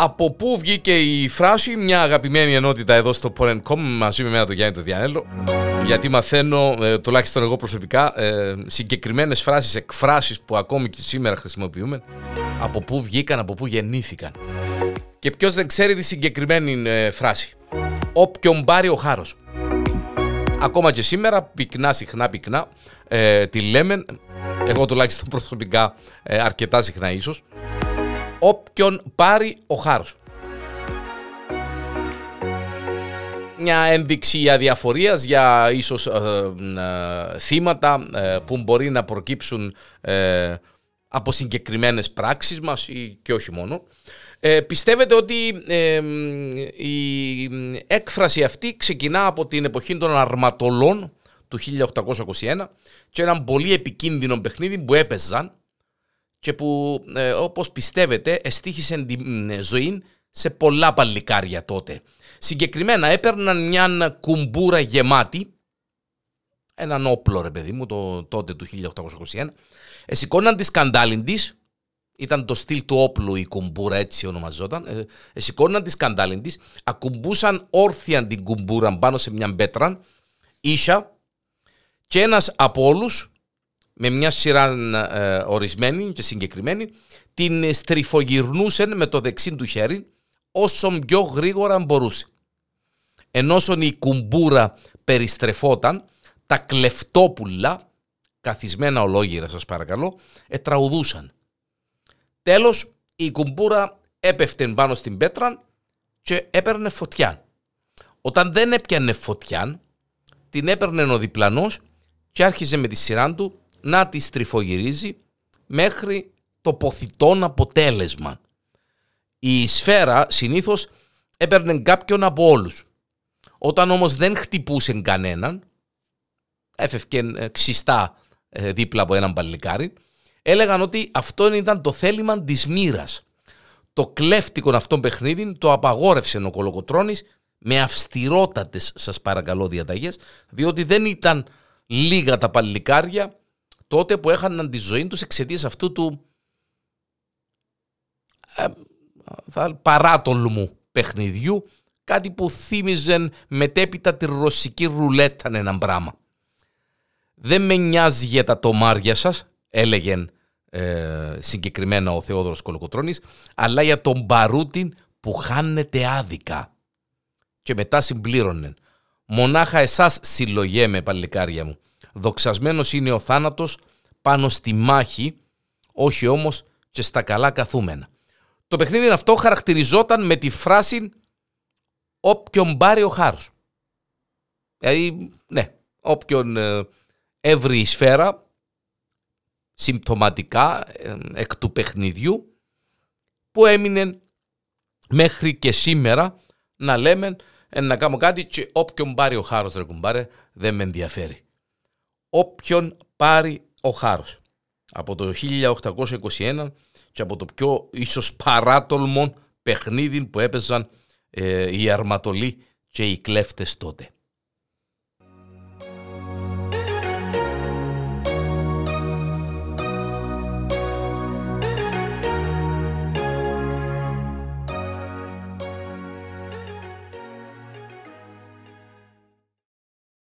Από πού βγήκε η φράση, μια αγαπημένη ενότητα εδώ στο Porn.com μαζί με εμένα τον Γιάννη το Διανέλο. Γιατί μαθαίνω, ε, τουλάχιστον εγώ προσωπικά, ε, συγκεκριμένες φράσεις, εκφράσεις που ακόμη και σήμερα χρησιμοποιούμε. Από πού βγήκαν, από πού γεννήθηκαν. Και ποιος δεν ξέρει τη συγκεκριμένη ε, φράση. Όποιον πάρει ο χάρος. Ακόμα και σήμερα, πυκνά, συχνά, πυκνά, ε, τη λέμε. Εγώ τουλάχιστον προσωπικά ε, αρκετά συχνά ίσως όποιον πάρει ο χάρος. Μια ένδειξη αδιαφορίας για ίσως ε, ε, θύματα ε, που μπορεί να προκύψουν από συγκεκριμένες πράξεις μας ή και όχι μόνο. πιστεύετε ότι η έκφραση αυτή ξεκινά από την εποχή των αρματολών του 1821 και ένα πολύ επικίνδυνο παιχνίδι που έπαιζαν και που ε, όπως πιστεύετε εστίχησε τη ε, ζωή σε πολλά παλικάρια τότε. Συγκεκριμένα έπαιρναν μια κουμπούρα γεμάτη, έναν όπλο ρε παιδί μου το, τότε του 1821, εσηκώναν τη σκαντάλιν της, ήταν το στυλ του όπλου η κουμπούρα έτσι ονομαζόταν, ε, εσηκώναν τη σκαντάλιν της, ακουμπούσαν όρθια την κουμπούρα πάνω σε μια μπέτρα, ίσα και ένας από όλους με μια σειρά ε, ορισμένη και συγκεκριμένη, την στριφογυρνούσε με το δεξί του χέρι όσο πιο γρήγορα μπορούσε. Ενώ η κουμπούρα περιστρεφόταν, τα κλεφτόπουλα, καθισμένα ολόγυρα σας παρακαλώ, ετραουδούσαν. Τέλος, η κουμπούρα έπεφτε πάνω στην πέτρα και έπαιρνε φωτιά. Όταν δεν έπιανε φωτιά, την έπαιρνε ο διπλανός και άρχιζε με τη σειρά του να τη στριφογυρίζει μέχρι το ποθητόν αποτέλεσμα. Η σφαίρα συνήθως έπαιρνε κάποιον από όλους. Όταν όμως δεν χτυπούσε κανέναν, έφευκε ε, ξιστά ε, δίπλα από έναν παλικάρι, έλεγαν ότι αυτό ήταν το θέλημα της μοίρας. Το κλέφτικο αυτό παιχνίδι το απαγόρευσε ο Κολοκοτρώνης με αυστηρότατες σας παρακαλώ διαταγές, διότι δεν ήταν λίγα τα παλικάρια τότε που έχαναν τη ζωή τους εξαιτίας αυτού του ε, θα, παράτολμου παιχνιδιού, κάτι που θύμιζε μετέπειτα τη ρωσική ρουλέτα ένα πράγμα. Δεν με νοιάζει για τα τομάρια σας, έλεγε ε, συγκεκριμένα ο Θεόδωρος Κολοκοτρώνης, αλλά για τον παρούτιν που χάνεται άδικα. Και μετά συμπλήρωνε. Μονάχα εσάς συλλογέ παλικάρια μου. Δοξασμένος είναι ο θάνατος πάνω στη μάχη, όχι όμως και στα καλά καθούμενα. Το παιχνίδι αυτό χαρακτηριζόταν με τη φράση όποιον πάρει ο χάρος. Δηλαδή, ναι, όποιον ε, έβρει η σφαίρα συμπτωματικά ε, εκ του παιχνιδιού που έμεινε μέχρι και σήμερα να λέμε ε, να κάνω κάτι και όποιον πάρει ο χάρος ρε κουμπάρε δεν με ενδιαφέρει όποιον πάρει ο χάρος. Από το 1821 και από το πιο ίσως παράτολμο παιχνίδι που έπαιζαν ε, οι αρματολοί και οι κλέφτες τότε.